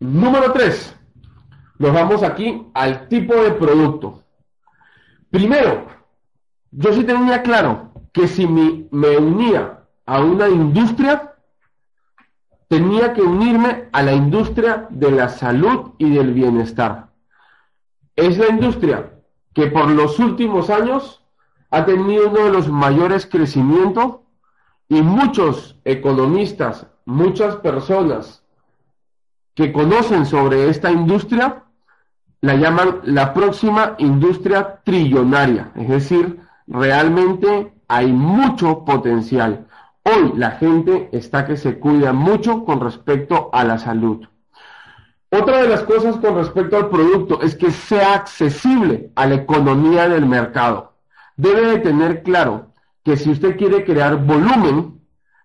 Número 3. Nos vamos aquí al tipo de producto. Primero, yo sí tenía claro que si me unía a una industria, tenía que unirme a la industria de la salud y del bienestar. Es la industria que por los últimos años ha tenido uno de los mayores crecimientos y muchos economistas, muchas personas que conocen sobre esta industria, la llaman la próxima industria trillonaria. Es decir, realmente hay mucho potencial. Hoy la gente está que se cuida mucho con respecto a la salud. Otra de las cosas con respecto al producto es que sea accesible a la economía del mercado. Debe de tener claro que si usted quiere crear volumen,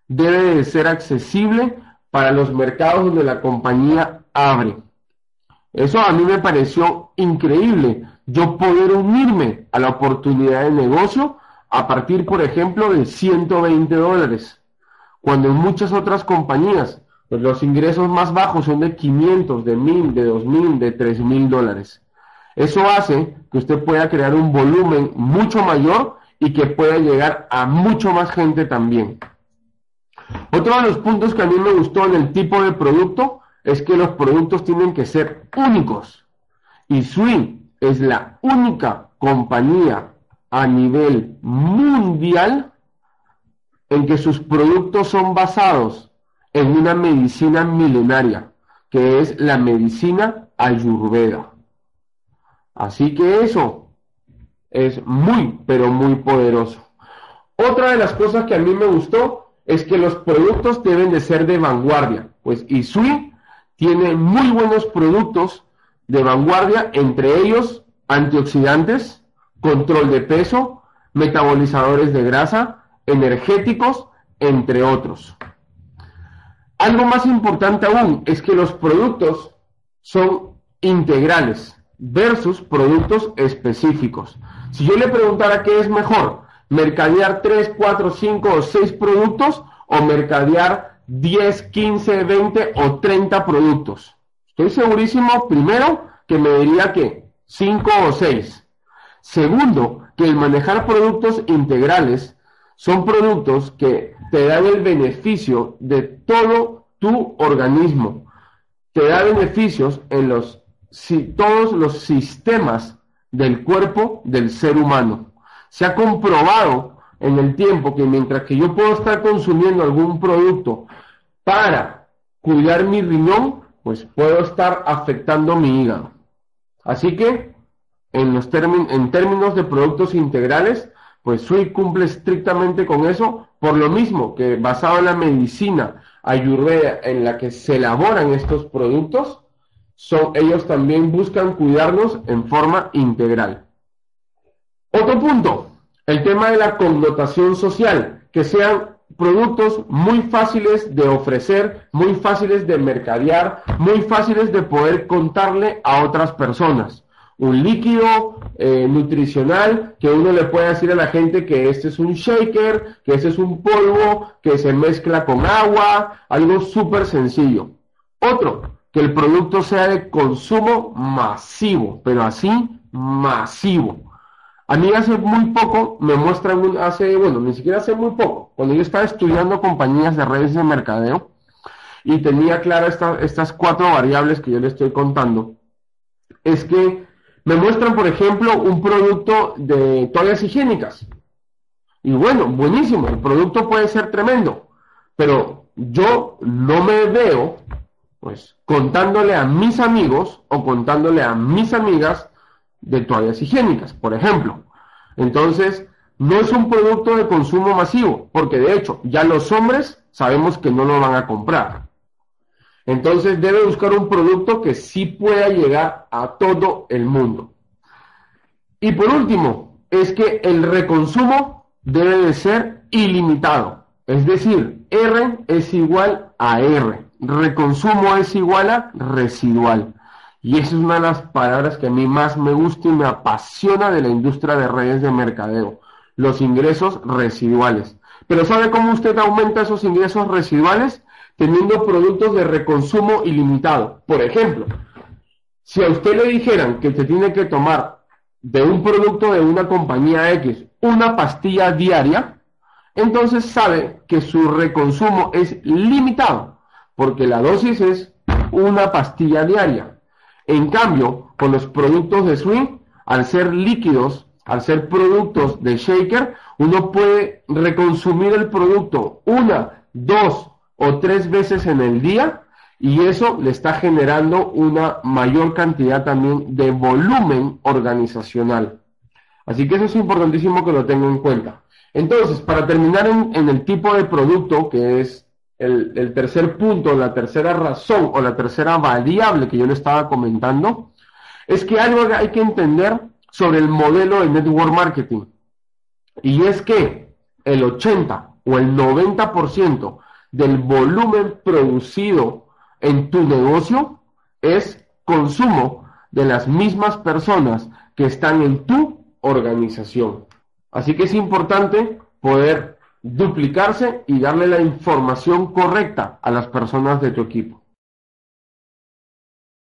debe de ser accesible para los mercados donde la compañía abre. Eso a mí me pareció increíble, yo poder unirme a la oportunidad de negocio a partir, por ejemplo, de 120 dólares, cuando en muchas otras compañías pues los ingresos más bajos son de 500, de 1000, de 2000, de 3000 dólares. Eso hace que usted pueda crear un volumen mucho mayor y que pueda llegar a mucho más gente también. Otro de los puntos que a mí me gustó en el tipo de producto es que los productos tienen que ser únicos. Y Swing es la única compañía a nivel mundial en que sus productos son basados en una medicina milenaria, que es la medicina ayurveda. Así que eso es muy, pero muy poderoso. Otra de las cosas que a mí me gustó es que los productos deben de ser de vanguardia, pues Isui tiene muy buenos productos de vanguardia, entre ellos antioxidantes, control de peso, metabolizadores de grasa, energéticos, entre otros. Algo más importante aún es que los productos son integrales versus productos específicos. Si yo le preguntara qué es mejor, mercadear 3, 4, 5 o 6 productos o mercadear 10, 15, 20 o 30 productos. Estoy segurísimo, primero, que me diría que 5 o 6. Segundo, que el manejar productos integrales son productos que te dan el beneficio de todo tu organismo. Te da beneficios en los, todos los sistemas del cuerpo del ser humano. Se ha comprobado en el tiempo que mientras que yo puedo estar consumiendo algún producto para cuidar mi riñón, pues puedo estar afectando mi hígado. Así que, en, los términos de productos integrales, pues SUI cumple estrictamente con eso, por lo mismo que basado en la medicina ayurveda en la que se elaboran estos productos, son, ellos también buscan cuidarnos en forma integral. Otro punto, el tema de la connotación social, que sean productos muy fáciles de ofrecer, muy fáciles de mercadear, muy fáciles de poder contarle a otras personas un líquido eh, nutricional que uno le puede decir a la gente que este es un shaker, que este es un polvo que se mezcla con agua, algo súper sencillo. Otro, que el producto sea de consumo masivo, pero así masivo. A mí hace muy poco me muestran, hace, bueno, ni siquiera hace muy poco, cuando yo estaba estudiando compañías de redes de mercadeo y tenía claras estas cuatro variables que yo le estoy contando, es que me muestran, por ejemplo, un producto de toallas higiénicas. Y bueno, buenísimo, el producto puede ser tremendo, pero yo no me veo, pues, contándole a mis amigos o contándole a mis amigas de toallas higiénicas, por ejemplo. Entonces, no es un producto de consumo masivo, porque de hecho, ya los hombres sabemos que no lo van a comprar. Entonces debe buscar un producto que sí pueda llegar a todo el mundo. Y por último, es que el reconsumo debe de ser ilimitado. Es decir, R es igual a R. Reconsumo es igual a residual. Y esa es una de las palabras que a mí más me gusta y me apasiona de la industria de redes de mercadeo. Los ingresos residuales. Pero ¿sabe cómo usted aumenta esos ingresos residuales? teniendo productos de reconsumo ilimitado. Por ejemplo, si a usted le dijeran que usted tiene que tomar de un producto de una compañía X una pastilla diaria, entonces sabe que su reconsumo es limitado, porque la dosis es una pastilla diaria. En cambio, con los productos de swing, al ser líquidos, al ser productos de shaker, uno puede reconsumir el producto una, dos o tres veces en el día y eso le está generando una mayor cantidad también de volumen organizacional. Así que eso es importantísimo que lo tenga en cuenta. Entonces, para terminar en, el tipo de producto, que es el, tercer punto, la tercera razón o la tercera variable que yo le estaba comentando, es que algo hay que entender sobre el modelo de network marketing. Y es que el 80 o el 90% del volumen producido en tu negocio es consumo de las mismas personas que están en tu organización. Así que es importante poder duplicarse y darle la información correcta a las personas de tu equipo.